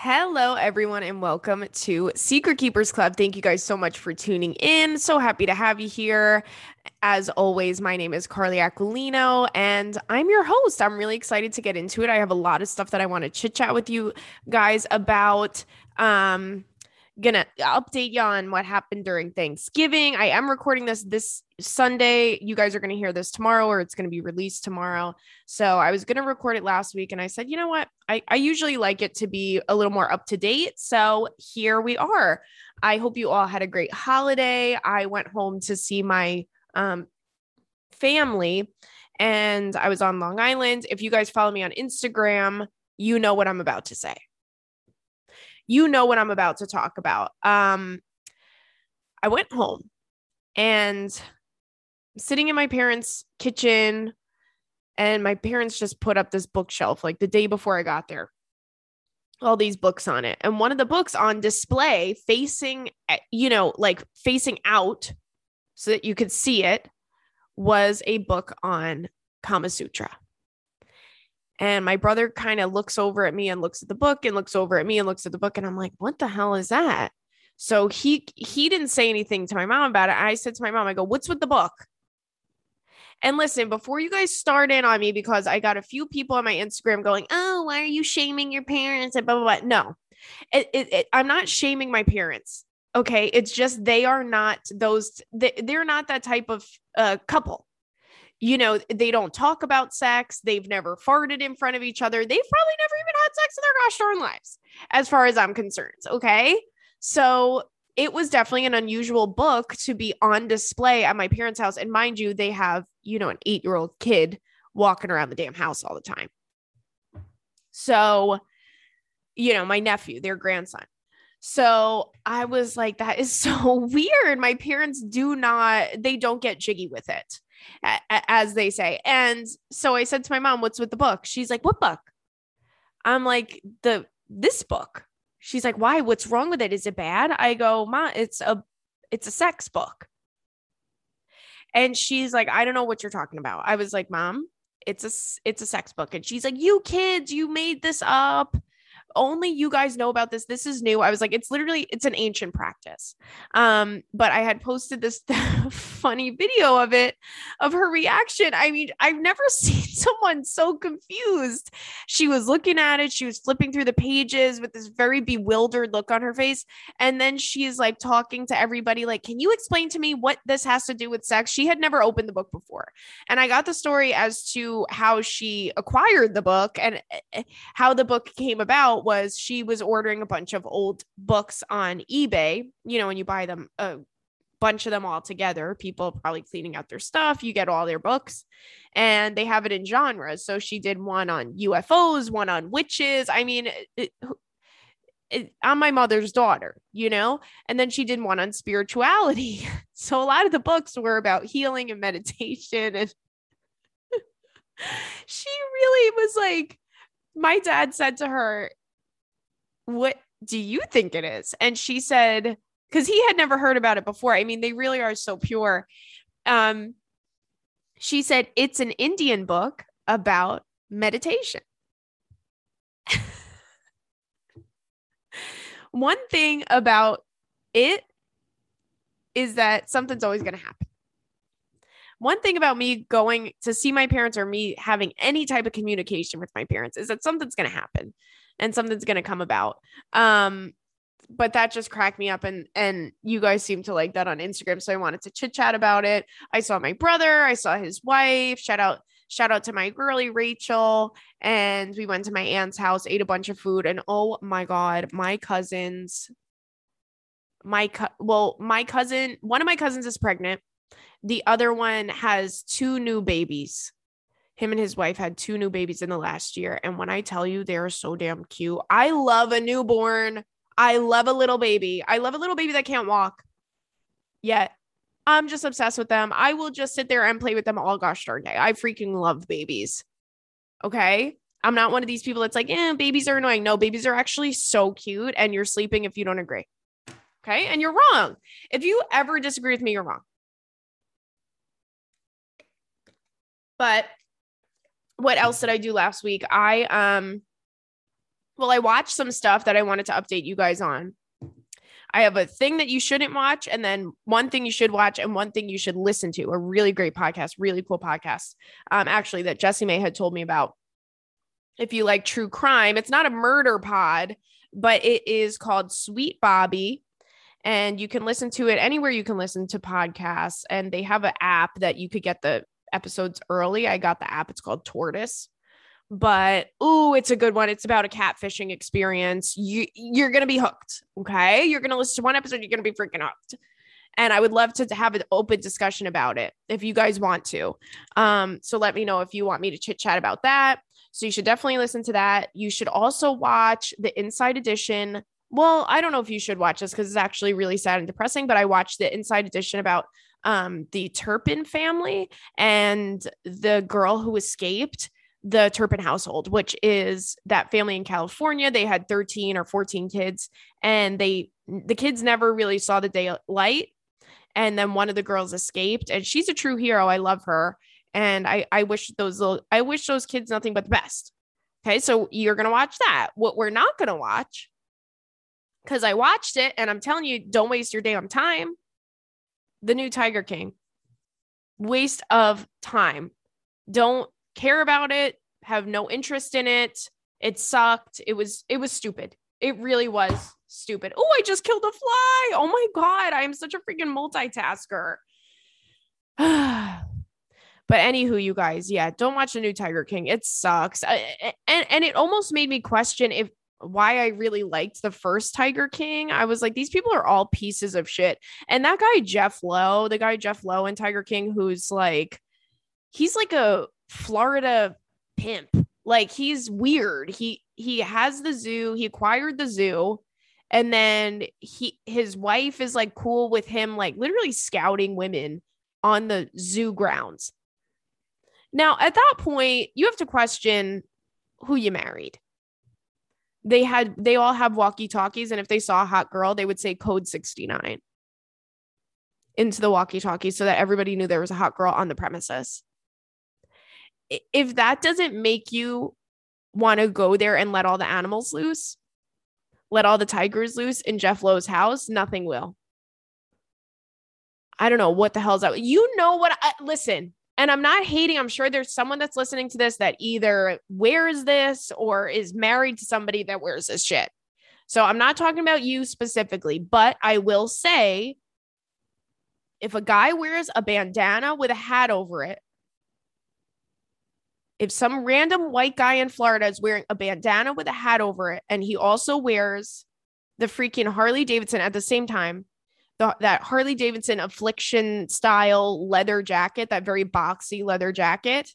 Hello, everyone, and welcome to Secret Keepers Club. Thank you guys so much for tuning in. So happy to have you here. As always, my name is Carly Aquilino, and I'm your host. I'm really excited to get into it. I have a lot of stuff that I want to chit chat with you guys about. Um, gonna update you on what happened during Thanksgiving. I am recording this this Sunday. You guys are gonna hear this tomorrow, or it's gonna be released tomorrow. So I was gonna record it last week, and I said, you know what? I, I usually like it to be a little more up to date. So here we are. I hope you all had a great holiday. I went home to see my um, family, and I was on Long Island. If you guys follow me on Instagram, you know what I'm about to say you know what I'm about to talk about. Um, I went home and sitting in my parents' kitchen, and my parents just put up this bookshelf like the day before I got there. All these books on it. And one of the books on display facing, eh, you know, like facing out so that you could see it was a book on Kama Sutra. And my brother kind of looks over at me and looks at the book and looks over at me and looks at the book. And I'm like, what the hell is that? So he he didn't say anything to my mom about it. I said to my mom, I go, what's with the book? And listen, before you guys start in on me, because I got a few people on my Instagram going, oh, why are you shaming your parents? And blah, blah, blah. No, it, it, it, I'm not shaming my parents. Okay. It's just they are not those, they, they're not that type of uh, couple you know, they don't talk about sex. They've never farted in front of each other. They've probably never even had sex in their gosh darn lives, as far as I'm concerned. Okay. So it was definitely an unusual book to be on display at my parents' house. And mind you, they have, you know, an eight year old kid walking around the damn house all the time. So, you know, my nephew, their grandson. So I was like, that is so weird. My parents do not, they don't get jiggy with it as they say. And so I said to my mom, "What's with the book?" She's like, "What book?" I'm like, "The this book." She's like, "Why? What's wrong with it? Is it bad?" I go, "Ma, it's a it's a sex book." And she's like, "I don't know what you're talking about." I was like, "Mom, it's a it's a sex book." And she's like, "You kids, you made this up." Only you guys know about this. This is new. I was like, it's literally, it's an ancient practice. Um, but I had posted this funny video of it, of her reaction. I mean, I've never seen someone so confused. She was looking at it, she was flipping through the pages with this very bewildered look on her face. And then she's like talking to everybody, like, can you explain to me what this has to do with sex? She had never opened the book before. And I got the story as to how she acquired the book and eh, eh, how the book came about was she was ordering a bunch of old books on eBay, you know, when you buy them a bunch of them all together, people probably cleaning out their stuff, you get all their books and they have it in genres. So she did one on UFOs, one on witches. I mean, it, I'm my mother's daughter, you know? And then she did one on spirituality. So a lot of the books were about healing and meditation. And she really was like, my dad said to her, what do you think it is? And she said, because he had never heard about it before. I mean, they really are so pure. Um, she said, it's an Indian book about meditation. One thing about it is that something's always going to happen. One thing about me going to see my parents or me having any type of communication with my parents is that something's going to happen and something's going to come about. Um, but that just cracked me up and and you guys seem to like that on Instagram so I wanted to chit chat about it. I saw my brother, I saw his wife, shout out shout out to my girly Rachel and we went to my aunt's house, ate a bunch of food and oh my god, my cousins my co- well, my cousin, one of my cousins is pregnant. The other one has two new babies him and his wife had two new babies in the last year. And when I tell you they are so damn cute, I love a newborn. I love a little baby. I love a little baby that can't walk yet. I'm just obsessed with them. I will just sit there and play with them all gosh darn day. I freaking love babies. Okay. I'm not one of these people that's like, yeah, babies are annoying. No, babies are actually so cute and you're sleeping if you don't agree. Okay. And you're wrong. If you ever disagree with me, you're wrong. But what else did I do last week? I um Well, I watched some stuff that I wanted to update you guys on. I have a thing that you shouldn't watch, and then one thing you should watch, and one thing you should listen to. A really great podcast, really cool podcast. Um, actually, that Jessimae had told me about. If you like true crime, it's not a murder pod, but it is called Sweet Bobby. And you can listen to it anywhere you can listen to podcasts. And they have an app that you could get the episodes early. I got the app, it's called Tortoise but ooh, it's a good one. It's about a catfishing experience. You you're gonna be hooked. Okay, you're gonna listen to one episode. You're gonna be freaking hooked. And I would love to, have an open discussion about it if you guys want to. Um, so let me know if you want me to chit chat about that. So you should definitely listen to that. You should also watch the Inside Edition. Well, I don't know if you should watch this because it's actually really sad and depressing, but I watched the Inside Edition about um, the Turpin family and the girl who escaped the Turpin household, which is that family in California. They had 13 or 14 kids, and they the kids never really saw the daylight. And then one of the girls escaped, and she's a true hero. I love her, and I I wish those little I wish those kids nothing but the best. Okay, so you're gonna watch that. What we're not gonna watch, because I watched it, and I'm telling you, don't waste your damn time. The new Tiger King, waste of time. Don't care about it, have no interest in it. It sucked. It was it was stupid. It really was stupid. Oh, I just killed a fly. Oh my god, I am such a freaking multitasker. but anywho, you guys, yeah, don't watch the new Tiger King. It sucks. I, and and it almost made me question if why I really liked the first Tiger King. I was like, these people are all pieces of shit. And that guy Jeff Lowe, the guy Jeff Lowe in Tiger King, who's like, he's like a Florida pimp. Like he's weird. He he has the zoo, he acquired the zoo, and then he his wife is like cool with him like literally scouting women on the zoo grounds. Now, at that point, you have to question who you married. They had they all have walkie-talkies and if they saw a hot girl, they would say code 69 into the walkie-talkie so that everybody knew there was a hot girl on the premises if that doesn't make you want to go there and let all the animals loose, let all the tigers loose in Jeff Lowe's house, nothing will. I don't know what the hell's that. You know what? I, listen, and I'm not hating. I'm sure there's someone that's listening to this that either wears this or is married to somebody that wears this shit. So I'm not talking about you specifically, but I will say if a guy wears a bandana with a hat over it, if some random white guy in Florida is wearing a bandana with a hat over it, and he also wears the freaking Harley Davidson at the same time, the, that Harley Davidson affliction style leather jacket, that very boxy leather jacket,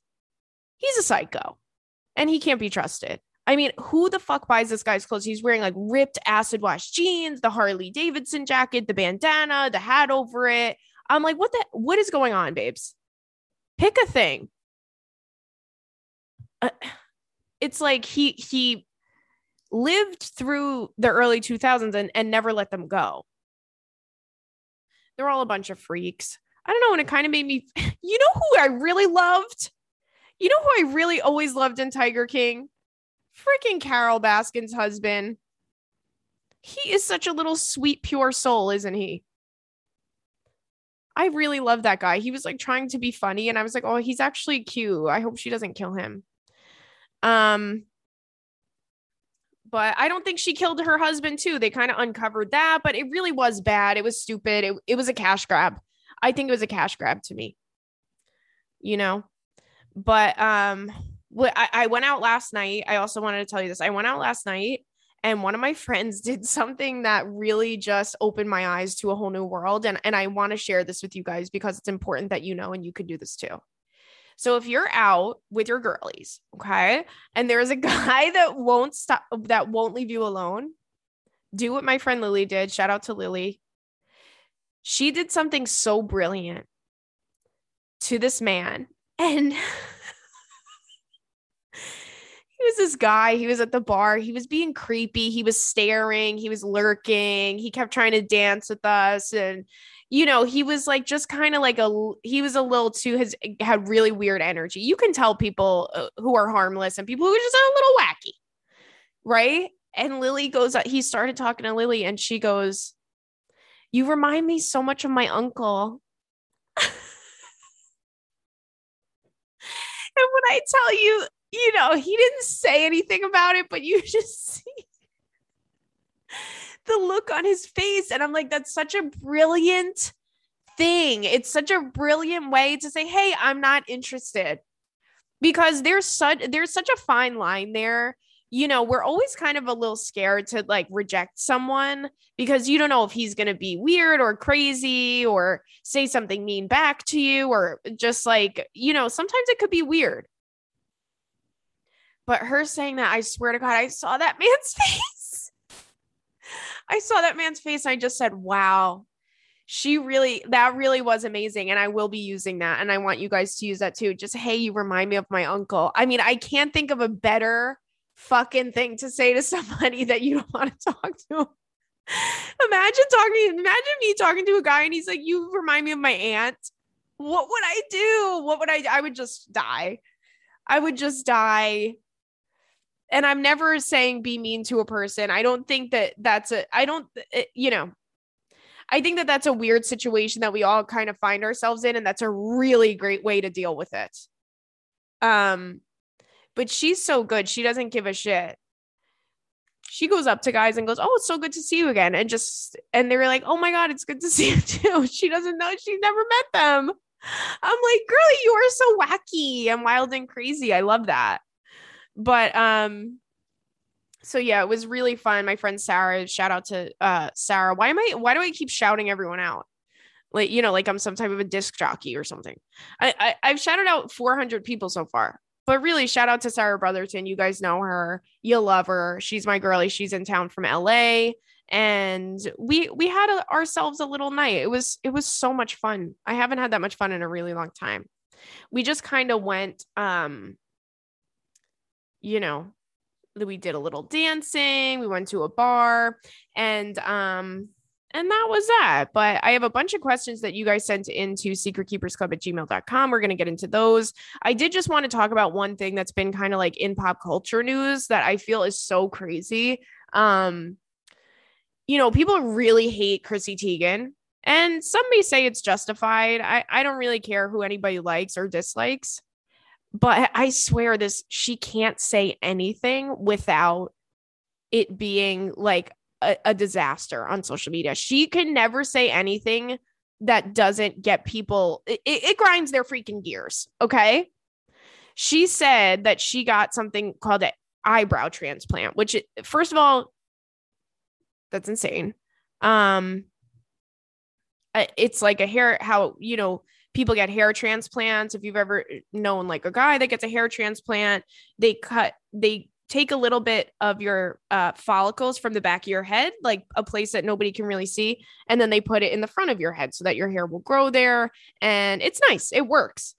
he's a psycho and he can't be trusted. I mean, who the fuck buys this guy's clothes? He's wearing like ripped acid wash jeans, the Harley Davidson jacket, the bandana, the hat over it. I'm like, what the what is going on, babes? Pick a thing. Uh, it's like he he lived through the early 2000s and, and never let them go. They're all a bunch of freaks. I don't know. And it kind of made me, you know, who I really loved? You know, who I really always loved in Tiger King? Freaking Carole Baskin's husband. He is such a little sweet, pure soul, isn't he? I really love that guy. He was like trying to be funny, and I was like, oh, he's actually cute. I hope she doesn't kill him. Um, but I don't think she killed her husband too. They kind of uncovered that, but it really was bad. It was stupid. It, it was a cash grab. I think it was a cash grab to me. You know, but um, I, I went out last night. I also wanted to tell you this. I went out last night and one of my friends did something that really just opened my eyes to a whole new world and and I want to share this with you guys because it's important that you know and you could do this too. So if you're out with your girlies, okay, and there's a guy that won't stop, that won't leave you alone, do what my friend Lily did. Shout out to Lily. She did something so brilliant to this man. And he was this guy. He was at the bar. He was being creepy. He was staring. He was lurking. He kept trying to dance with us. And you know, he was like just kind of like a he was a little too has had really weird energy. You can tell people uh, who are harmless and people who are just a little wacky. right? And Lily goes, he started talking to Lily and she goes, You remind me so much of my uncle. and when I tell you, you know, he didn't say anything about it, but you just see the look on his face. And I'm like, that's such a brilliant thing. It's such a brilliant way to say, hey, I'm not interested. Because there's such there's such a fine line there you know, we're always kind of a little scared to like reject someone because you don't know if he's to be weird or crazy or say something mean back to you or just like, you know, sometimes it could be weird. But her saying that, I swear to God, I saw that man's face. I saw that man's face. And I just said, wow, she really, that really was amazing. And I will be using that. And I want you guys to use that too. Just, hey, you remind me of my uncle. I mean, I can't think of a better fucking thing to say to somebody that you don't want to talk to. imagine talking, imagine me talking to a guy and he's like, You remind me of my aunt. What would I do? What would I I would just die. I would just die. And I'm never saying be mean to a person. I don't think that that's a, I don't, it, you know, I think that that's a weird situation that we all kind of find ourselves in. And that's a really great way to deal with it. Um, but she's so good. She doesn't give a shit. She goes up to guys and goes, Oh, it's so good to see you again. And just, and they're like, Oh my God, it's good to see you too. She doesn't know. She's never met them. I'm like, girlie, you are so wacky and wild and crazy. I love that. But, um, so yeah, it was really fun. My friend Sarah, shout out to uh Sarah. Why am I why do I keep shouting everyone out? Like, you know, like I'm some type of a disc jockey or something. I, I I've shouted out 400 people so far but really shout out to Sarah Brotherton. You guys know her. You'll love her. She's my girlie. She's in town from LA and we we had a, ourselves a little night. It was it was so much fun. I haven't had that much fun in a really long time. We just kind of went um you know, we did a little dancing, we went to a bar and um and that was that. But I have a bunch of questions that you guys sent into secretkeepersclub at gmail.com. We're going to get into those. I did just want to talk about one thing that's been kind of like in pop culture news that I feel is so crazy. Um, you know, people really hate Chrissy Teigen, and some may say it's justified. I, I don't really care who anybody likes or dislikes, but I swear this, she can't say anything without it being like a, a disaster on social media. She can never say anything that doesn't get people, it, it grinds their freaking gears. Okay. She said that she got something called an eyebrow transplant, which, first of all, that's insane. Um, it's like a hair, how, you know, people get hair transplants. If you've ever known like a guy that gets a hair transplant, they cut, they take a little bit of your uh, follicles from the back of your head, like a place that nobody can really see, and then they put it in the front of your head so that your hair will grow there. And it's nice. It works.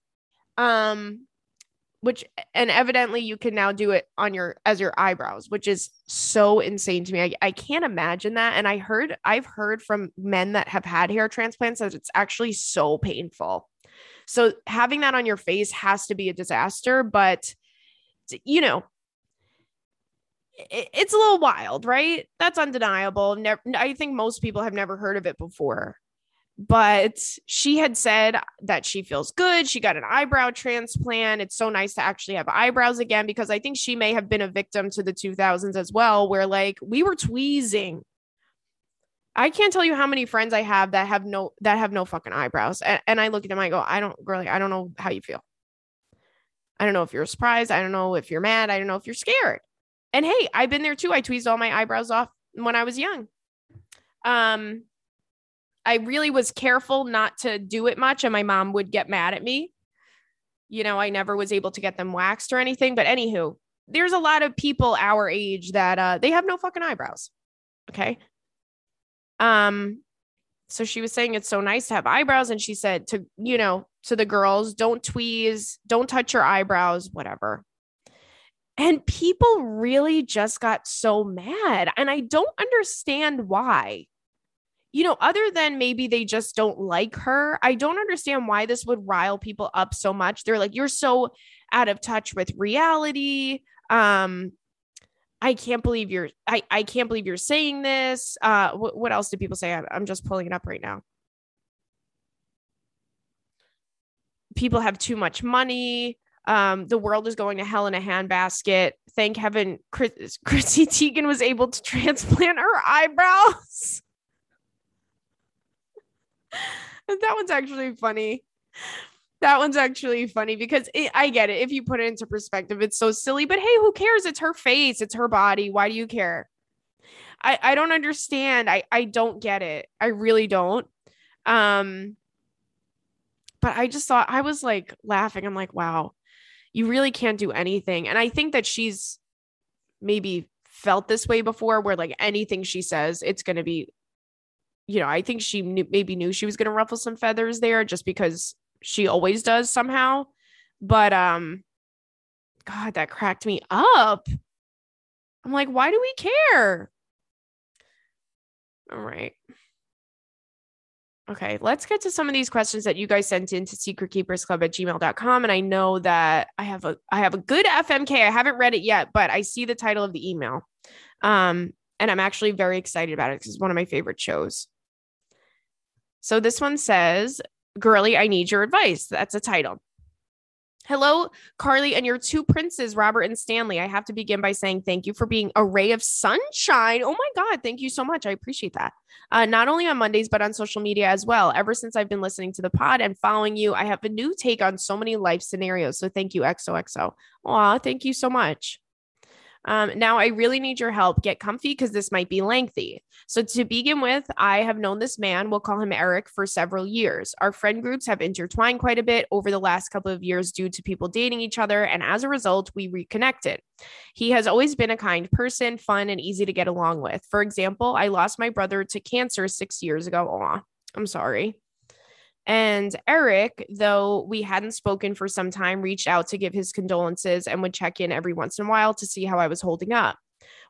Um, which and evidently you can now do it on your as your eyebrows, which is so insane to me. I, I can't imagine that. And I heard I've heard from men that have had hair transplants that it's actually so painful. So having that on your face has to be a disaster, but you know, it's a little wild, right? That's undeniable. Never, I think most people have never heard of it before. But she had said that she feels good. She got an eyebrow transplant. It's so nice to actually have eyebrows again because I think she may have been a victim to the 2000s as well, where like we were tweezing. I can't tell you how many friends I have that have no that have no fucking eyebrows. And, and I look at them, I go, I don't really, I don't know how you feel. I don't know if you're surprised. I don't know if you're mad. I don't know if you're scared. And hey, I've been there too. I tweezed all my eyebrows off when I was young. Um, I really was careful not to do it much, and my mom would get mad at me. You know, I never was able to get them waxed or anything. But anywho, there's a lot of people our age that uh, they have no fucking eyebrows. Okay. Um, so she was saying it's so nice to have eyebrows, and she said to you know to the girls, don't tweeze, don't touch your eyebrows, whatever. And people really just got so mad. And I don't understand why. You know, other than maybe they just don't like her, I don't understand why this would rile people up so much. They're like, you're so out of touch with reality. Um, I can't believe you're I I can't believe you're saying this. Uh what, what else do people say? I'm, I'm just pulling it up right now. People have too much money. Um, the world is going to hell in a handbasket. Thank heaven Chris, Chrissy Teigen was able to transplant her eyebrows. that one's actually funny. That one's actually funny because it, I get it. If you put it into perspective, it's so silly, but hey, who cares? It's her face, it's her body. Why do you care? I, I don't understand. I, I don't get it. I really don't. Um, but I just thought I was like laughing. I'm like, wow, you really can't do anything. And I think that she's maybe felt this way before where like anything she says, it's going to be, you know, I think she knew, maybe knew she was going to ruffle some feathers there just because she always does somehow. But um god, that cracked me up. I'm like, why do we care? All right. Okay, let's get to some of these questions that you guys sent in to secretkeepersclub at gmail.com. And I know that I have a I have a good FMK. I haven't read it yet, but I see the title of the email. Um, and I'm actually very excited about it because it's one of my favorite shows. So this one says, Girly, I need your advice. That's a title. Hello, Carly, and your two princes, Robert and Stanley. I have to begin by saying thank you for being a ray of sunshine. Oh my God, thank you so much. I appreciate that. Uh, not only on Mondays, but on social media as well. Ever since I've been listening to the pod and following you, I have a new take on so many life scenarios. So thank you, XOXO. Aw, thank you so much. Um, now, I really need your help. Get comfy because this might be lengthy. So, to begin with, I have known this man, we'll call him Eric, for several years. Our friend groups have intertwined quite a bit over the last couple of years due to people dating each other. And as a result, we reconnected. He has always been a kind person, fun, and easy to get along with. For example, I lost my brother to cancer six years ago. Aw, I'm sorry. And Eric, though we hadn't spoken for some time, reached out to give his condolences and would check in every once in a while to see how I was holding up.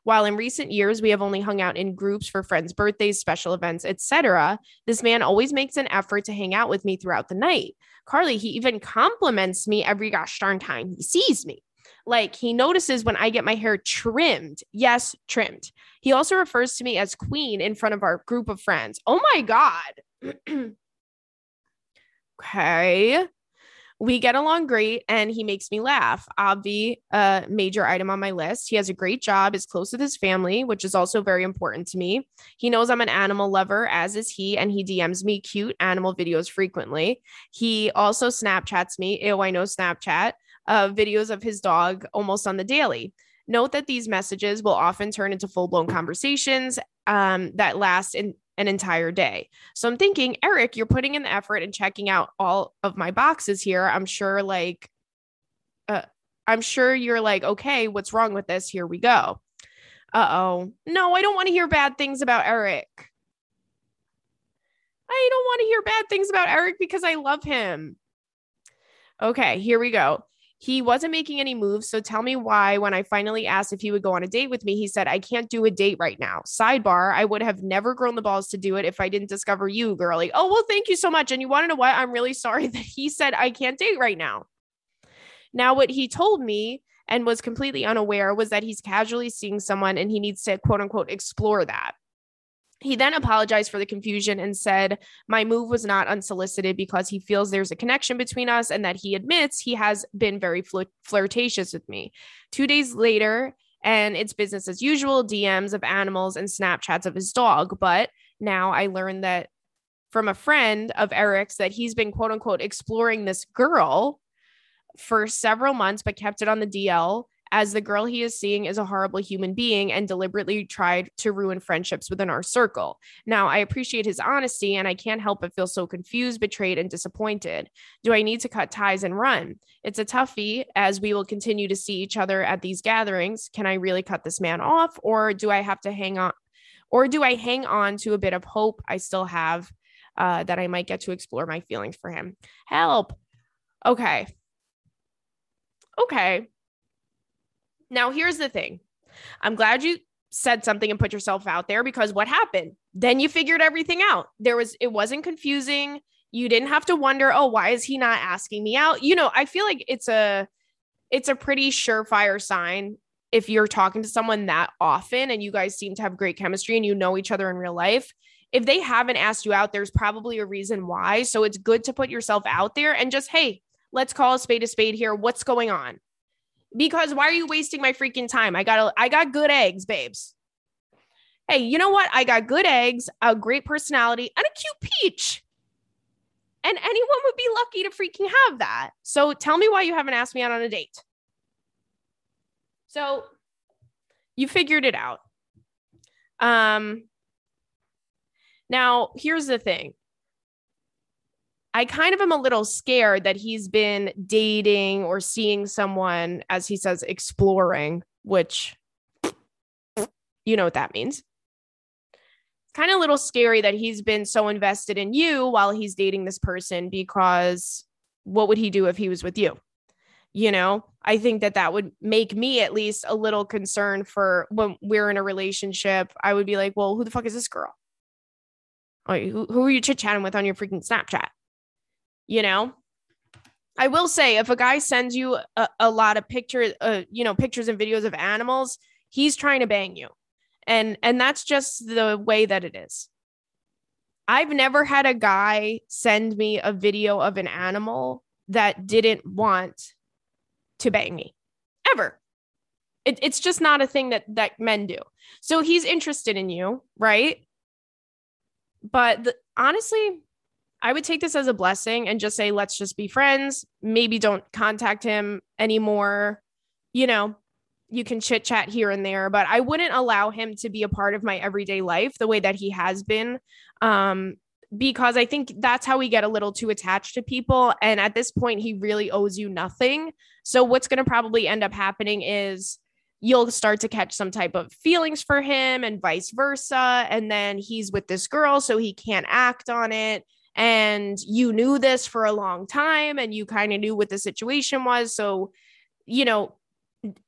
While in recent years we have only hung out in groups for friends' birthdays, special events, etc., this man always makes an effort to hang out with me throughout the night. Carly, he even compliments me every gosh darn time he sees me. Like he notices when I get my hair trimmed. Yes, trimmed. He also refers to me as queen in front of our group of friends. Oh my God. okay. We get along great and he makes me laugh. Obvi, a major item on my list. He has a great job, is close with his family, which is also very important to me. He knows I'm an animal lover, as is he, and he DMs me cute animal videos frequently. He also Snapchats me. Ew, I know Snapchat. Uh, videos of his dog almost on the daily. Note that these messages will often turn into full blown conversations um, that last in an entire day. So I'm thinking, Eric, you're putting in the effort and checking out all of my boxes here. I'm sure, like, uh, I'm sure you're like, okay, what's wrong with this? Here we go. Uh oh. No, I don't want to hear bad things about Eric. I don't want to hear bad things about Eric because I love him. Okay, here we go. He wasn't making any moves. So tell me why, when I finally asked if he would go on a date with me, he said, I can't do a date right now. Sidebar, I would have never grown the balls to do it if I didn't discover you, girly. Oh, well, thank you so much. And you want to know what? I'm really sorry that he said I can't date right now. Now, what he told me and was completely unaware was that he's casually seeing someone and he needs to quote unquote explore that. He then apologized for the confusion and said, My move was not unsolicited because he feels there's a connection between us and that he admits he has been very fl- flirtatious with me. Two days later, and it's business as usual DMs of animals and Snapchats of his dog. But now I learned that from a friend of Eric's that he's been quote unquote exploring this girl for several months, but kept it on the DL as the girl he is seeing is a horrible human being and deliberately tried to ruin friendships within our circle. Now, I appreciate his honesty and I can't help but feel so confused, betrayed, and disappointed. Do I need to cut ties and run? It's a toughie as we will continue to see each other at these gatherings. Can I really cut this man off or do I have to hang on? Or do I hang on to a bit of hope I still have uh, that I might get to explore my feelings for him? Help. Okay. Okay. Now, here's the thing I'm glad you said something and put yourself out there because what happened? Then you figured everything out. There was, it wasn't confusing. You didn't have to wonder, oh, why is he not asking me out? You know, I feel like it's a, it's a pretty surefire sign if you're talking to someone that often and you guys seem to have great chemistry and you know each other in real life, if they haven't asked you out, there's probably a reason why. So it's good to put yourself out there and just, hey, let's call a spade a spade here. What's going on? Because why are you wasting my freaking time? I got I got good eggs, babes. Hey, you know what? I got good eggs, a great personality, and a cute peach. And anyone would be lucky to freaking have that. So tell me why you haven't asked me out on a date. So you figured it out. Um now here's the thing. I kind of am a little scared that he's been dating or seeing someone, as he says, exploring, which you know what that means kind of a little scary that he's been so invested in you while he's dating this person because what would he do if he was with you? You know, I think that that would make me at least a little concerned for when we're in a relationship. I would be like, well, who the fuck is this girl? Like, who, who are you chit chatting with on your freaking Snapchat? You know, I will say if a guy sends you a, a lot of pictures, uh, you know, pictures and videos of animals, he's trying to bang you. And and that's just the way that it is. I've never had a guy send me a video of an animal that didn't want to bang me ever. It, it's just not a thing that that men do. So he's interested in you right? But the, honestly i would take this as a blessing and just say let's just be friends maybe don't contact him anymore you know you can chit chat here and there, but I wouldn't allow him to be a part of my everyday life the way that he has been. Um, because I think that's how we get a little too attached to people. And at this point, he really owes you nothing. So, what's going to probably end up happening is you'll start to catch some type of feelings for him and vice versa. And then he's with this girl, so he can't act on it. And you knew this for a long time and you kind of knew what the situation was. So, you know,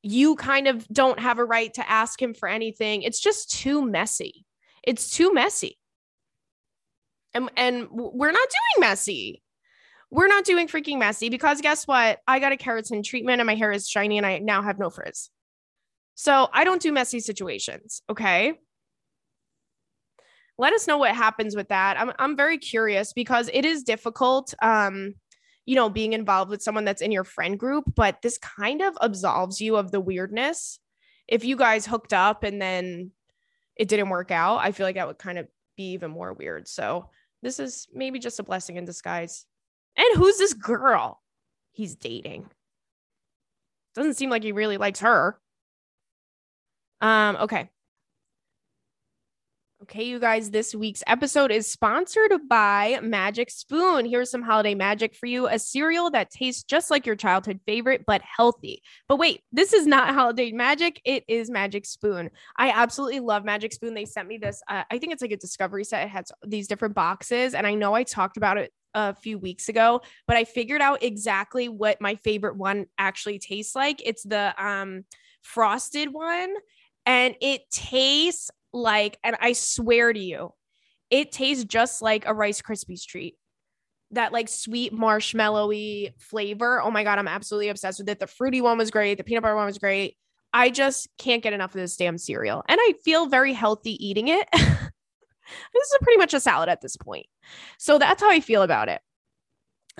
you kind of don't have a right to ask him for anything. It's just too messy. It's too messy. And and we're not doing messy. We're not doing freaking messy because guess what? I got a keratin treatment and my hair is shiny and I now have no frizz. So I don't do messy situations, okay? Let us know what happens with that. I'm I'm very curious because it is difficult um you know, being involved with someone that's in your friend group, but this kind of absolves you of the weirdness. If you guys hooked up and then it didn't work out, I feel like that would kind of be even more weird. So this is maybe just a blessing in disguise. And who's this girl he's dating? Doesn't seem like he really likes her. Um, okay. Okay, you guys, this week's episode is sponsored by Magic Spoon. Here's some holiday magic for you a cereal that tastes just like your childhood favorite, but healthy. But wait, this is not holiday magic. It is Magic Spoon. I absolutely love Magic Spoon. They sent me this, uh, I think it's like a discovery set. It has these different boxes. And I know I talked about it a few weeks ago, but I figured out exactly what my favorite one actually tastes like. It's the um, frosted one and it tastes like, and I swear to you, it tastes just like a Rice Krispies treat. That like sweet marshmallowy flavor. Oh my God, I'm absolutely obsessed with it. The fruity one was great. The peanut butter one was great. I just can't get enough of this damn cereal. And I feel very healthy eating it. this is pretty much a salad at this point. So that's how I feel about it.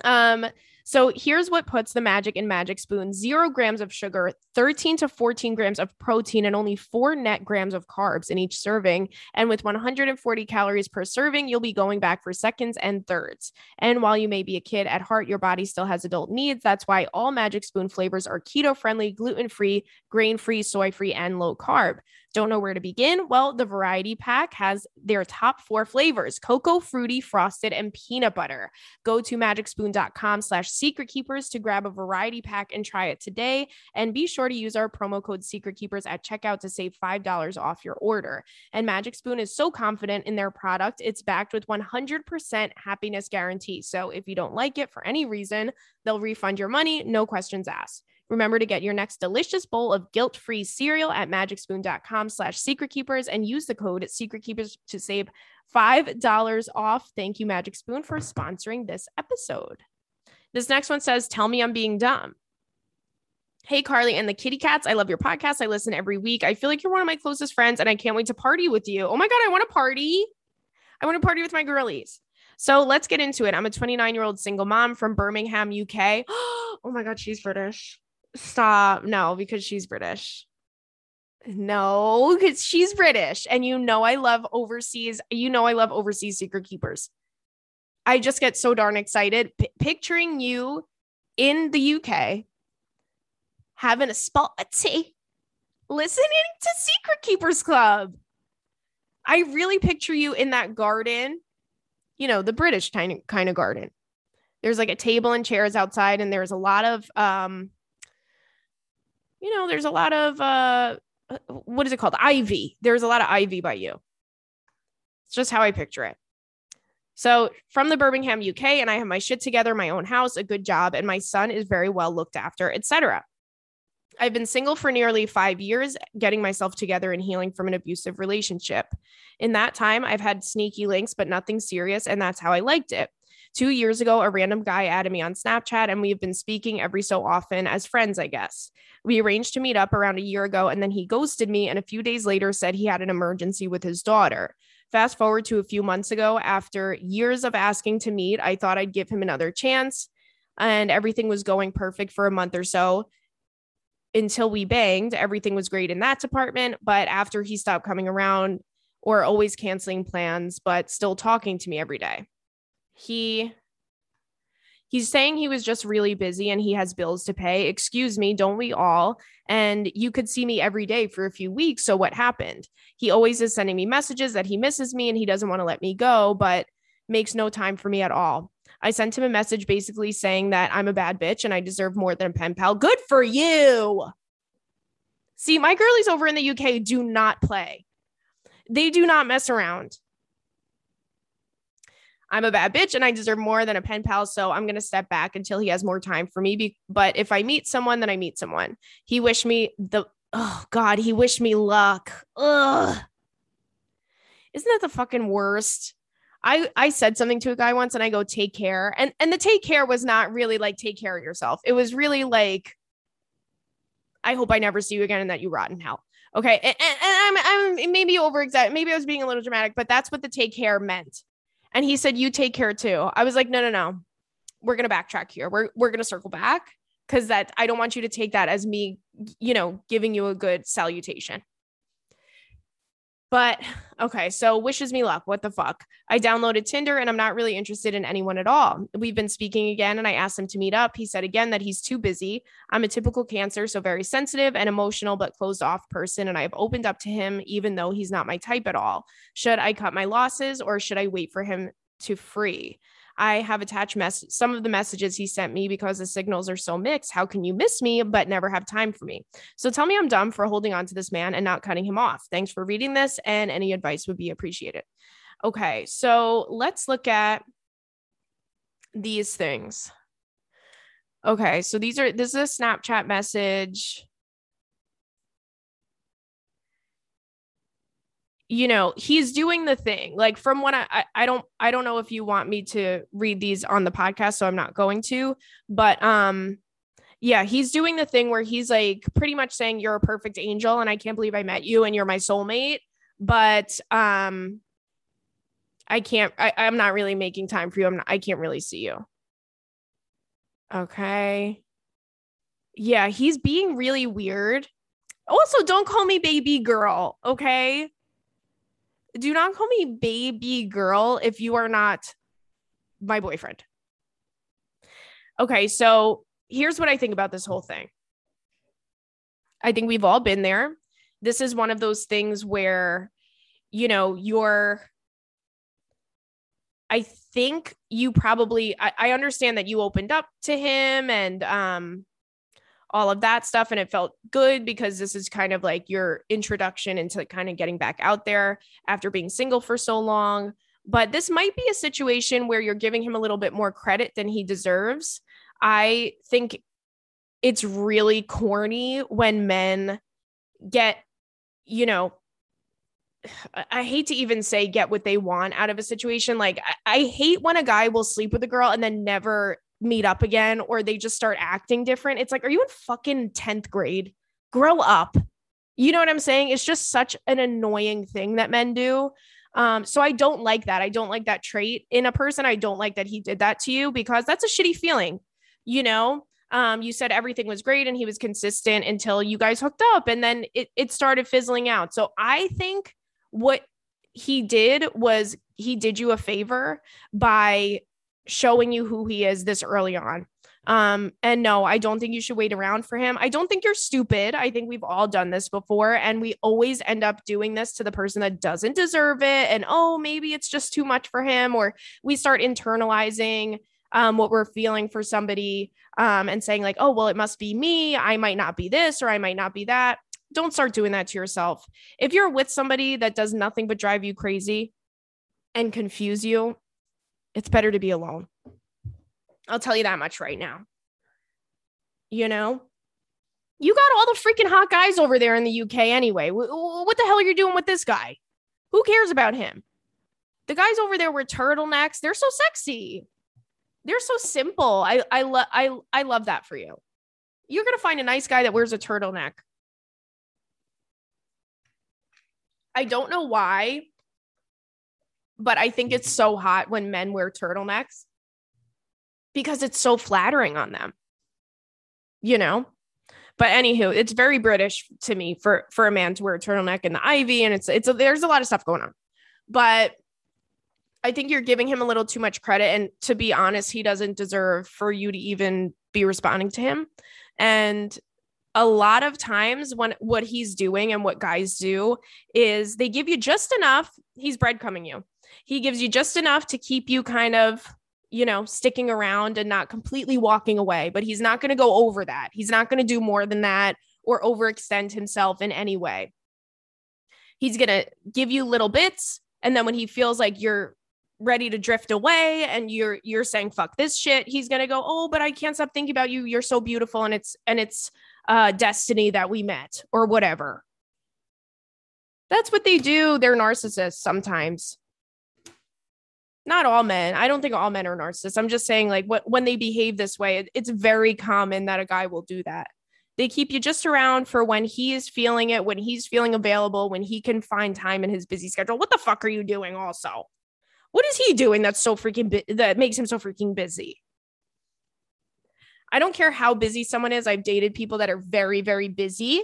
Um, so here's what puts the magic in Magic Spoon zero grams of sugar, 13 to 14 grams of protein, and only four net grams of carbs in each serving. And with 140 calories per serving, you'll be going back for seconds and thirds. And while you may be a kid at heart, your body still has adult needs. That's why all Magic Spoon flavors are keto friendly, gluten free, grain free, soy free, and low carb. Don't know where to begin? Well, the variety pack has their top four flavors cocoa, fruity, frosted, and peanut butter. Go to magicspoon.com slash secret keepers to grab a variety pack and try it today. And be sure to use our promo code secret keepers at checkout to save $5 off your order. And Magic Spoon is so confident in their product, it's backed with 100% happiness guarantee. So if you don't like it for any reason, they'll refund your money, no questions asked. Remember to get your next delicious bowl of guilt-free cereal at magicspoon.com slash secretkeepers and use the code secretkeepers to save $5 off. Thank you, Magic Spoon, for sponsoring this episode. This next one says, Tell me I'm being dumb. Hey, Carly and the kitty cats. I love your podcast. I listen every week. I feel like you're one of my closest friends and I can't wait to party with you. Oh my God, I want to party. I want to party with my girlies. So let's get into it. I'm a 29 year old single mom from Birmingham, UK. oh my God, she's British. Stop. No, because she's British. No, because she's British. And you know, I love overseas. You know, I love overseas secret keepers. I just get so darn excited P- picturing you in the UK having a spotty listening to Secret Keepers Club. I really picture you in that garden, you know, the British kind of kind of garden. There's like a table and chairs outside, and there's a lot of um, you know, there's a lot of uh what is it called? Ivy. There's a lot of ivy by you. It's just how I picture it. So, from the Birmingham, UK, and I have my shit together, my own house, a good job, and my son is very well looked after, etc. I've been single for nearly five years, getting myself together and healing from an abusive relationship. In that time, I've had sneaky links, but nothing serious, and that's how I liked it. Two years ago, a random guy added me on Snapchat, and we've been speaking every so often as friends, I guess. We arranged to meet up around a year ago, and then he ghosted me, and a few days later said he had an emergency with his daughter. Fast forward to a few months ago, after years of asking to meet, I thought I'd give him another chance, and everything was going perfect for a month or so until we banged, everything was great in that department. But after he stopped coming around or always canceling plans, but still talking to me every day, he he's saying he was just really busy and he has bills to pay. Excuse me, don't we all? And you could see me every day for a few weeks. So what happened? He always is sending me messages that he misses me and he doesn't want to let me go, but makes no time for me at all. I sent him a message basically saying that I'm a bad bitch and I deserve more than a pen pal. Good for you. See, my girlies over in the UK do not play, they do not mess around. I'm a bad bitch and I deserve more than a pen pal. So I'm going to step back until he has more time for me. Be- but if I meet someone, then I meet someone. He wished me the, oh God, he wished me luck. Ugh. Isn't that the fucking worst? I I said something to a guy once and I go take care and and the take care was not really like take care of yourself. It was really like I hope I never see you again and that you rot in hell. Okay. And, and, and I'm I'm maybe over exact maybe I was being a little dramatic, but that's what the take care meant. And he said you take care too. I was like no no no. We're going to backtrack here. We're we're going to circle back cuz that I don't want you to take that as me, you know, giving you a good salutation. But okay, so wishes me luck. What the fuck? I downloaded Tinder and I'm not really interested in anyone at all. We've been speaking again and I asked him to meet up. He said again that he's too busy. I'm a typical cancer, so very sensitive and emotional, but closed off person. And I've opened up to him even though he's not my type at all. Should I cut my losses or should I wait for him to free? I have attached mess- some of the messages he sent me because the signals are so mixed. How can you miss me but never have time for me? So tell me I'm dumb for holding on to this man and not cutting him off. Thanks for reading this, and any advice would be appreciated. Okay, so let's look at these things. Okay, so these are this is a Snapchat message you know he's doing the thing. Like from what I, I, don't i don't know if you want me to read these on the podcast so i'm not going to but um yeah he's doing the thing where he's like pretty much saying you're a perfect angel and i can't believe i met you and you're my soulmate but um i can't I, i'm not really making time for you. I'm not, i can't really see you. Okay. Yeah he's being really weird. Also don't call me baby girl okay do not call me baby girl if you are not my boyfriend. Okay, so here's what I think about this whole thing. I think we've all been there. This is one of those things where, you know, you're, I think you probably, I, I understand that you opened up to him and, um, all of that stuff. And it felt good because this is kind of like your introduction into kind of getting back out there after being single for so long. But this might be a situation where you're giving him a little bit more credit than he deserves. I think it's really corny when men get, you know, I hate to even say get what they want out of a situation. Like, I, hate when a guy will sleep with a girl and then never meet up again or they just start acting different. It's like, are you in fucking 10th grade? Grow up. You know what I'm saying? It's just such an annoying thing that men do. Um, so I don't like that. I don't like that trait in a person. I don't like that he did that to you because that's a shitty feeling. You know, um, you said everything was great and he was consistent until you guys hooked up and then it, it started fizzling out. So I think what he did was he did you a favor by showing you who he is this early on. Um, and no, I don't think you should wait around for him. I don't think you're stupid. I think we've all done this before, and we always end up doing this to the person that doesn't deserve it. And oh, maybe it's just too much for him, or we start internalizing um, what we're feeling for somebody um, and saying, like, oh, well, it must be me. I might not be this, or I might not be that. Don't start doing that to yourself. If you're with somebody that does nothing but drive you crazy and confuse you, it's better to be alone. I'll tell you that much right now. You know, you got all the freaking hot guys over there in the UK anyway. What the hell are you doing with this guy? Who cares about him? The guys over there with turtlenecks, they're so sexy. They're so simple. I I love I I love that for you. You're gonna find a nice guy that wears a turtleneck. I don't know why, but I think it's so hot when men wear turtlenecks because it's so flattering on them. You know? But anywho, it's very British to me for for a man to wear a turtleneck and the ivy, and it's it's a, there's a lot of stuff going on. But I think you're giving him a little too much credit, and to be honest, he doesn't deserve for you to even be responding to him. And a lot of times when what he's doing and what guys do is they give you just enough he's breadcrumbing you he gives you just enough to keep you kind of you know, sticking around and not completely walking away, but he's not going to go over that. He's not going to do more than that or overextend himself in any way. He's going to give you little bits and then when he feels like you're ready to drift away and you're you're saying fuck this shit, he's going to go, "Oh, but I can't stop thinking about you. You're so beautiful and it's and it's uh destiny that we met or whatever." That's what they do. They're narcissists sometimes not all men. I don't think all men are narcissists. I'm just saying, like, what when they behave this way, it, it's very common that a guy will do that. They keep you just around for when he is feeling it, when he's feeling available, when he can find time in his busy schedule. What the fuck are you doing? Also, what is he doing that's so freaking bu- that makes him so freaking busy? I don't care how busy someone is. I've dated people that are very, very busy,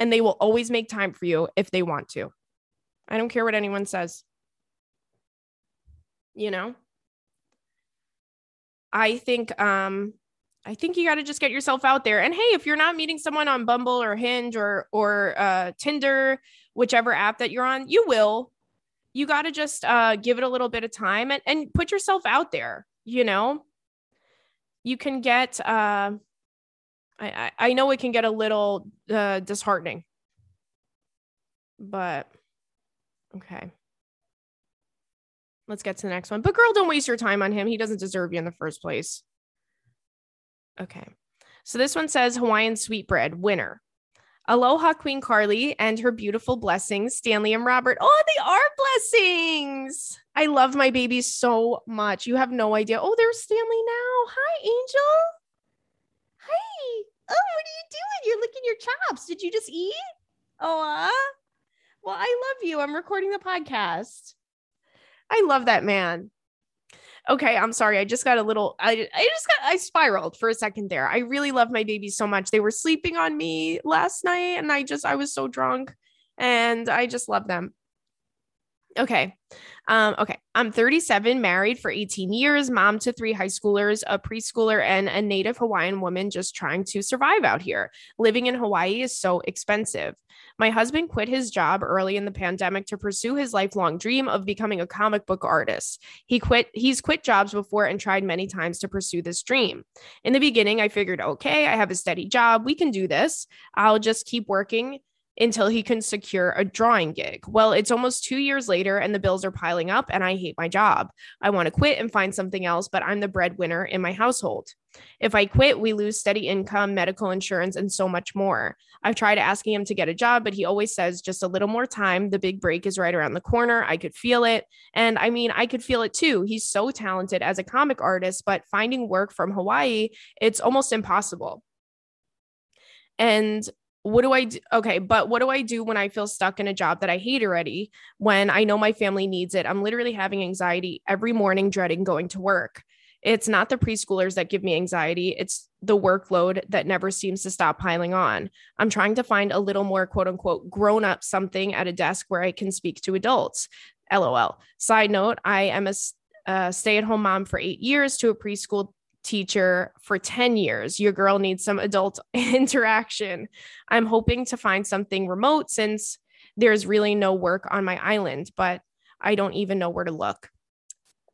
and they will always make time for you if they want to. I don't care what anyone says. You know? I think um i think you got to just get yourself out there. And hey if you're not meeting someone on bumble or hinge or or uh tinder whichever app that you're on you will. You got to just uh give it a little bit of time and, and put yourself out there you know? You can get uh I, I know it can get a little uh, disheartening, but okay. Let's get to the next one. But girl, don't waste your time on him. He doesn't deserve you in the first place. Okay. So this one says Hawaiian sweetbread winner. Aloha Queen Carly and her beautiful blessings, Stanley and Robert. Oh, they are blessings. I love my babies so much. You have no idea. Oh, there's Stanley now. Hi, Angel. Oh, what are you doing? You're licking your chops. Did you just eat? Oh, well, I love you. I'm recording the podcast. I love that man. Okay, I'm sorry. I just got a little I I just got I spiraled for a second there. I really love my babies so much. They were sleeping on me last night and I just I was so drunk and I just love them. Okay. Um, okay. I'm 37, married for 18 years, mom to three high schoolers, a preschooler, and a native Hawaiian woman just trying to survive out here. Living in Hawaii is so expensive. My husband quit his job early in the pandemic to pursue his lifelong dream of becoming a comic book artist. He quit, he's quit jobs before and tried many times to pursue this dream. In the beginning, I figured, okay, I have a steady job. We can do this. I'll just keep working until he can secure a drawing gig. Well, it's almost two years later and the bills are piling up, and I hate my job. I want to quit and find something else, but I'm the breadwinner in my household. If I quit, we lose steady income, medical insurance, and so much more. I've tried asking him to get a job, but he always says just a little more time. The big break is right around the corner. I could feel it. And I mean, I could feel it too. He's so talented as a comic artist, but finding work from Hawaii, it's almost impossible. And what do I do? Okay, but what do I do when I feel stuck in a job that I hate already? When I know my family needs it, I'm literally having anxiety every morning, dreading going to work. It's not the preschoolers that give me anxiety, it's the workload that never seems to stop piling on. I'm trying to find a little more quote unquote grown up something at a desk where I can speak to adults. LOL. Side note, I am a, a stay at home mom for eight years to a preschool teacher for 10 years. Your girl needs some adult interaction. I'm hoping to find something remote since there's really no work on my island, but I don't even know where to look.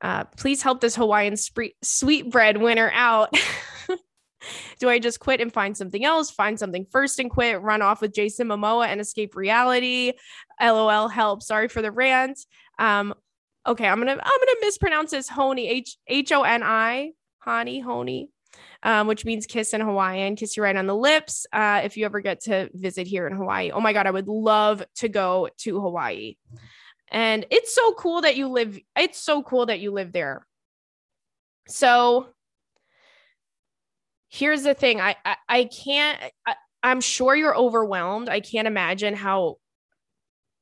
Uh, please help this Hawaiian sp- sweetbread winner out. Do I just quit and find something else? Find something first and quit, run off with Jason Momoa and escape reality? LOL, help. Sorry for the rant. Um, okay, I'm gonna I'm gonna mispronounce this Honi H H O N I Hani Honi. Um, which means kiss in Hawaiian, kiss you right on the lips. Uh, if you ever get to visit here in Hawaii, oh my God, I would love to go to Hawaii. And it's so cool that you live, it's so cool that you live there. So here's the thing I, I, I can't, I, I'm sure you're overwhelmed. I can't imagine how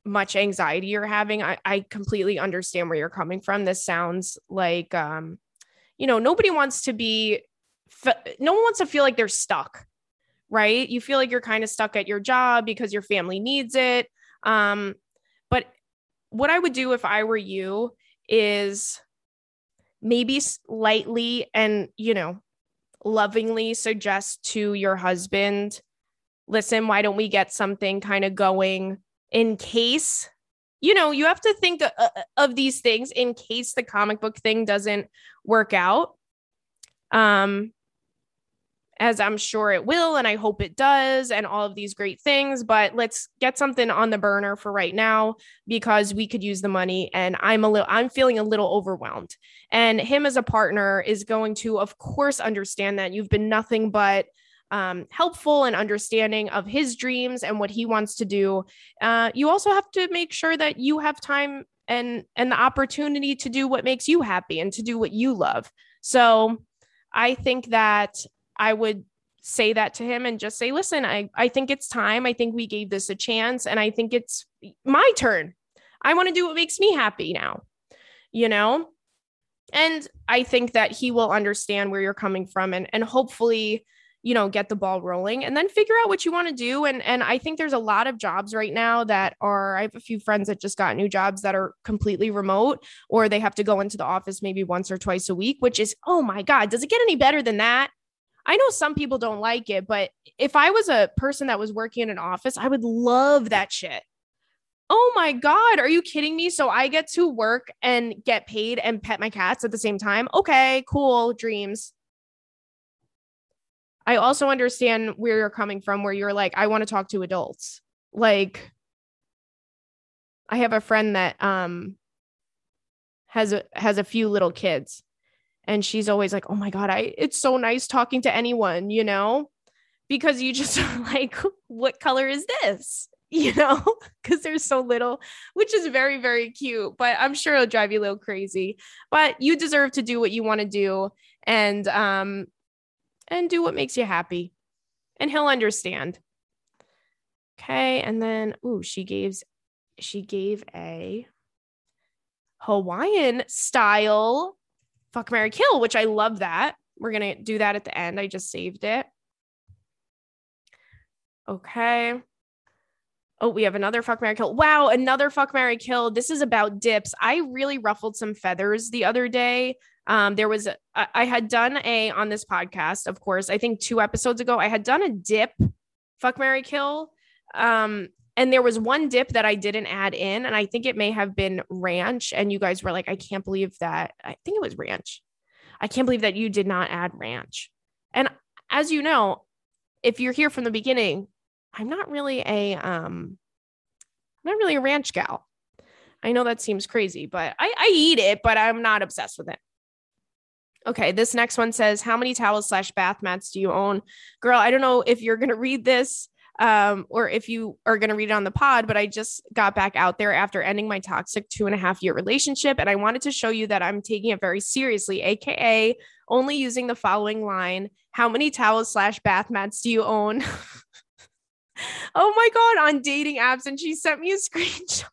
much anxiety you're having. I, I completely understand where you're coming from. This sounds like, um, you know, nobody wants to be, no one wants to feel like they're stuck, right? You feel like you're kind of stuck at your job because your family needs it. Um, but what I would do if I were you is maybe slightly and, you know, lovingly suggest to your husband, listen, why don't we get something kind of going in case you know, you have to think uh, of these things in case the comic book thing doesn't work out. Um, as I'm sure it will, and I hope it does, and all of these great things. But let's get something on the burner for right now because we could use the money. And I'm a little, I'm feeling a little overwhelmed. And him as a partner is going to, of course, understand that you've been nothing but um, helpful and understanding of his dreams and what he wants to do. Uh, you also have to make sure that you have time and and the opportunity to do what makes you happy and to do what you love. So I think that I would say that to him and just say, listen, I, I think it's time. I think we gave this a chance and I think it's my turn. I want to do what makes me happy now, you know? And I think that he will understand where you're coming from and, and hopefully you know get the ball rolling and then figure out what you want to do and and I think there's a lot of jobs right now that are I have a few friends that just got new jobs that are completely remote or they have to go into the office maybe once or twice a week which is oh my god does it get any better than that I know some people don't like it but if I was a person that was working in an office I would love that shit Oh my God, are you kidding me? So I get to work and get paid and pet my cats at the same time? Okay, cool, dreams. I also understand where you're coming from, where you're like, I want to talk to adults. Like, I have a friend that um has a has a few little kids, and she's always like, "Oh my god, I it's so nice talking to anyone," you know, because you just like, "What color is this?" You know, because there's so little, which is very very cute. But I'm sure it'll drive you a little crazy. But you deserve to do what you want to do, and um, and do what makes you happy. And he'll understand. Okay. And then, ooh, she gave she gave a Hawaiian style fuck Mary Kill, which I love that. We're gonna do that at the end. I just saved it. Okay. Oh, we have another fuck Mary Kill. Wow, another fuck Mary Kill. This is about dips. I really ruffled some feathers the other day um, there was, a, I had done a, on this podcast, of course, I think two episodes ago, I had done a dip, fuck Mary Kill. Um, and there was one dip that I didn't add in, and I think it may have been ranch. And you guys were like, I can't believe that. I think it was ranch. I can't believe that you did not add ranch. And as you know, if you're here from the beginning, I'm not really a um I'm not really a ranch gal. I know that seems crazy, but I, I eat it, but I'm not obsessed with it. Okay, this next one says, How many towels slash bath mats do you own? Girl, I don't know if you're gonna read this um, or if you are going to read it on the pod, but I just got back out there after ending my toxic two and a half year relationship. And I wanted to show you that I'm taking it very seriously, AKA only using the following line How many towels slash bath mats do you own? oh my God, on dating apps. And she sent me a screenshot.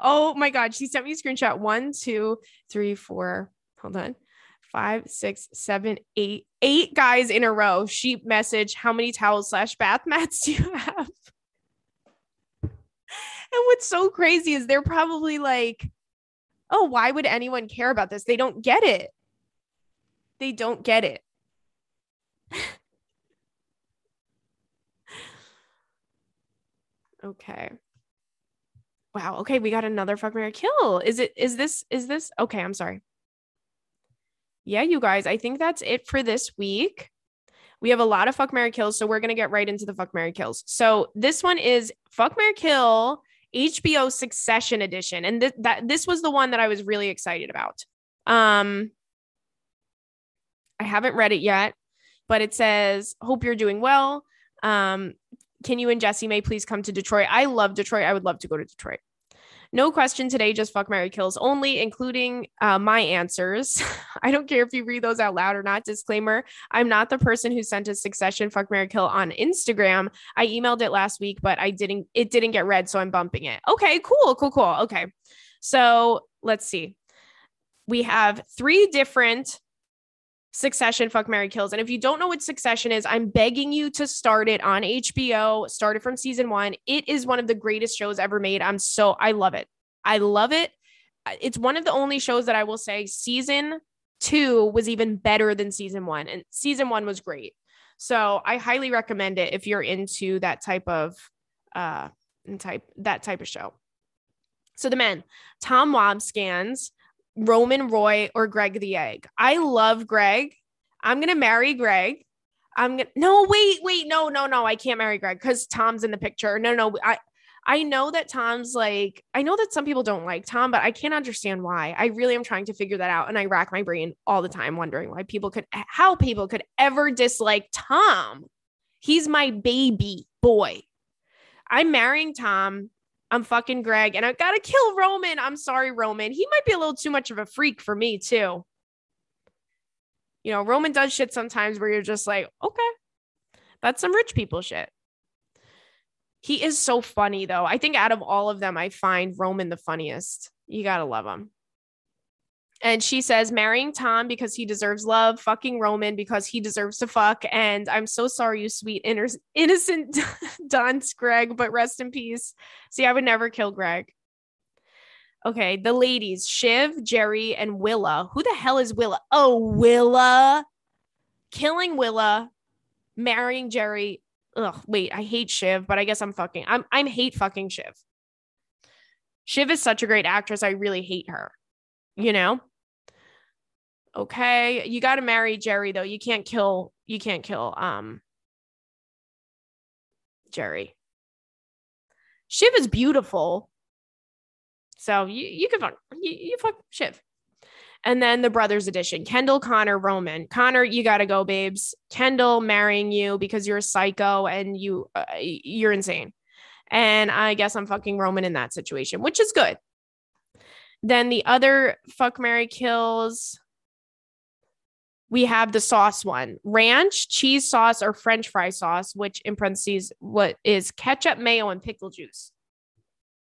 oh my God, she sent me a screenshot one, two, three, four. Hold on five, six, seven, eight, eight guys in a row. She message, how many towels slash bath mats do you have? And what's so crazy is they're probably like, oh, why would anyone care about this? They don't get it. They don't get it. okay. Wow. Okay, we got another fuck Mary kill. Is it is this is this okay, I'm sorry yeah, you guys, I think that's it for this week. We have a lot of fuck Mary kills, so we're gonna get right into the fuck Mary kills. So this one is fuck Mary kill HBO Succession edition, and th- that this was the one that I was really excited about. Um, I haven't read it yet, but it says, "Hope you're doing well. Um, can you and Jessimae please come to Detroit? I love Detroit. I would love to go to Detroit." No question today, just fuck Mary Kills only, including uh, my answers. I don't care if you read those out loud or not. Disclaimer I'm not the person who sent a succession fuck Mary Kill on Instagram. I emailed it last week, but I didn't, it didn't get read. So I'm bumping it. Okay, cool, cool, cool. Okay. So let's see. We have three different Succession, Fuck Mary Kills. And if you don't know what Succession is, I'm begging you to start it on HBO. Start it from season one. It is one of the greatest shows ever made. I'm so, I love it. I love it. It's one of the only shows that I will say season two was even better than season one. And season one was great. So I highly recommend it if you're into that type of, uh, type, that type of show. So the men, Tom Wambsgans, Roman Roy or Greg the Egg. I love Greg. I'm gonna marry Greg. I'm gonna no wait wait no no no I can't marry Greg because Tom's in the picture. No no I I know that Tom's like I know that some people don't like Tom, but I can't understand why. I really am trying to figure that out, and I rack my brain all the time wondering why people could how people could ever dislike Tom. He's my baby boy. I'm marrying Tom. I'm fucking Greg and I gotta kill Roman. I'm sorry, Roman. He might be a little too much of a freak for me, too. You know, Roman does shit sometimes where you're just like, okay, that's some rich people shit. He is so funny, though. I think out of all of them, I find Roman the funniest. You gotta love him. And she says, marrying Tom because he deserves love, fucking Roman because he deserves to fuck. And I'm so sorry, you sweet inner- innocent dunce, Greg, but rest in peace. See, I would never kill Greg. Okay, the ladies, Shiv, Jerry, and Willa. Who the hell is Willa? Oh, Willa. Killing Willa, marrying Jerry. Ugh, wait, I hate Shiv, but I guess I'm fucking I'm I'm hate fucking Shiv. Shiv is such a great actress. I really hate her. You know? Okay. You got to marry Jerry though. You can't kill you can't kill um Jerry. Shiv is beautiful. So you you can fuck you, you fuck Shiv. And then the brothers edition, Kendall, Connor, Roman. Connor, you got to go, babes. Kendall marrying you because you're a psycho and you uh, you're insane. And I guess I'm fucking Roman in that situation, which is good. Then the other fuck Mary kills we have the sauce one ranch, cheese sauce, or french fry sauce, which in parentheses, what is ketchup, mayo, and pickle juice.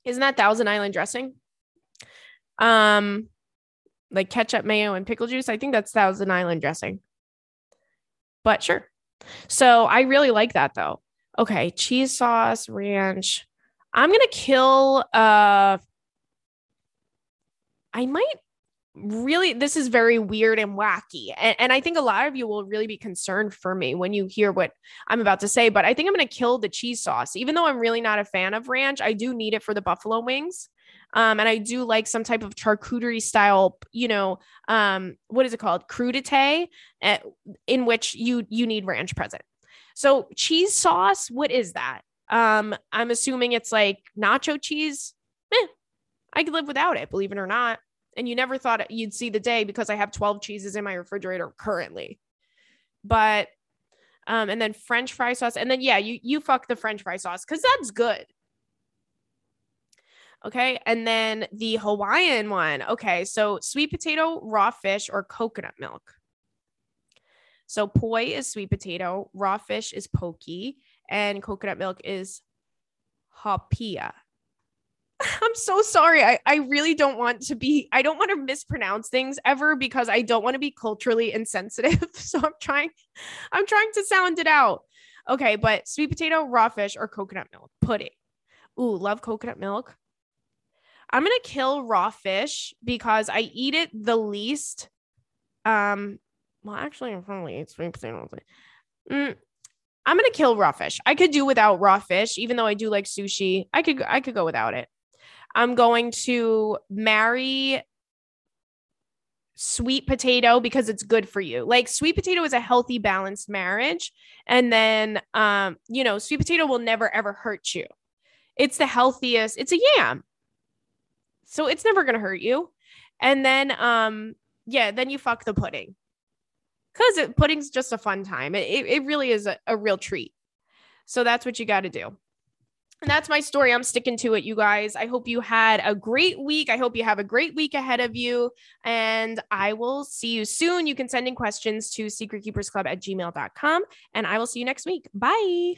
Isn't that Thousand Island dressing? Um, like ketchup, mayo, and pickle juice. I think that's Thousand Island dressing. But sure. So I really like that though. Okay, cheese sauce, ranch. I'm gonna kill uh I might really this is very weird and wacky and, and, i think a lot of you will really be concerned for me when you hear what i'm about to say but i think i'm going to kill the cheese sauce even though i'm really not a fan of ranch i do need it for the buffalo wings um, and i do like some type of charcuterie style you know um, what is it called crudite eh, in which you you need ranch present So cheese sauce, what is that? Um, I'm assuming it's like nacho cheese. Eh, I could live without it, believe it or not. And you never thought you'd see the day because I have 12 cheeses in my refrigerator currently. But um, and then French fry sauce, and then yeah, you you fuck the French fry sauce because that's good. Okay, and then the Hawaiian one. Okay, so sweet potato, raw fish, or coconut milk. So poi is sweet potato, raw fish is poke, and coconut milk is haupia. I'm so sorry. I, I really don't want to be, I don't want to mispronounce things ever because I don't want to be culturally insensitive. So I'm trying, I'm trying to sound it out. Okay, but sweet potato, raw fish, or coconut milk pudding. Ooh, love coconut milk. I'm gonna kill raw fish because I eat it the least. Um, well, actually, I probably eat sweet potato. Mm, I'm gonna kill raw fish. I could do without raw fish, even though I do like sushi. I could I could go without it. I'm going to marry sweet potato because it's good for you. Like sweet potato is a healthy balanced marriage and then um you know sweet potato will never ever hurt you. It's the healthiest. It's a yam. So it's never going to hurt you. And then um yeah, then you fuck the pudding. Cuz pudding's just a fun time. It it, really is a, a real treat. So that's what you got to do. And that's my story. I'm sticking to it, you guys. I hope you had a great week. I hope you have a great week ahead of you. And I will see you soon. You can send in questions to secretkeepersclub at gmail.com. And I will see you next week. Bye.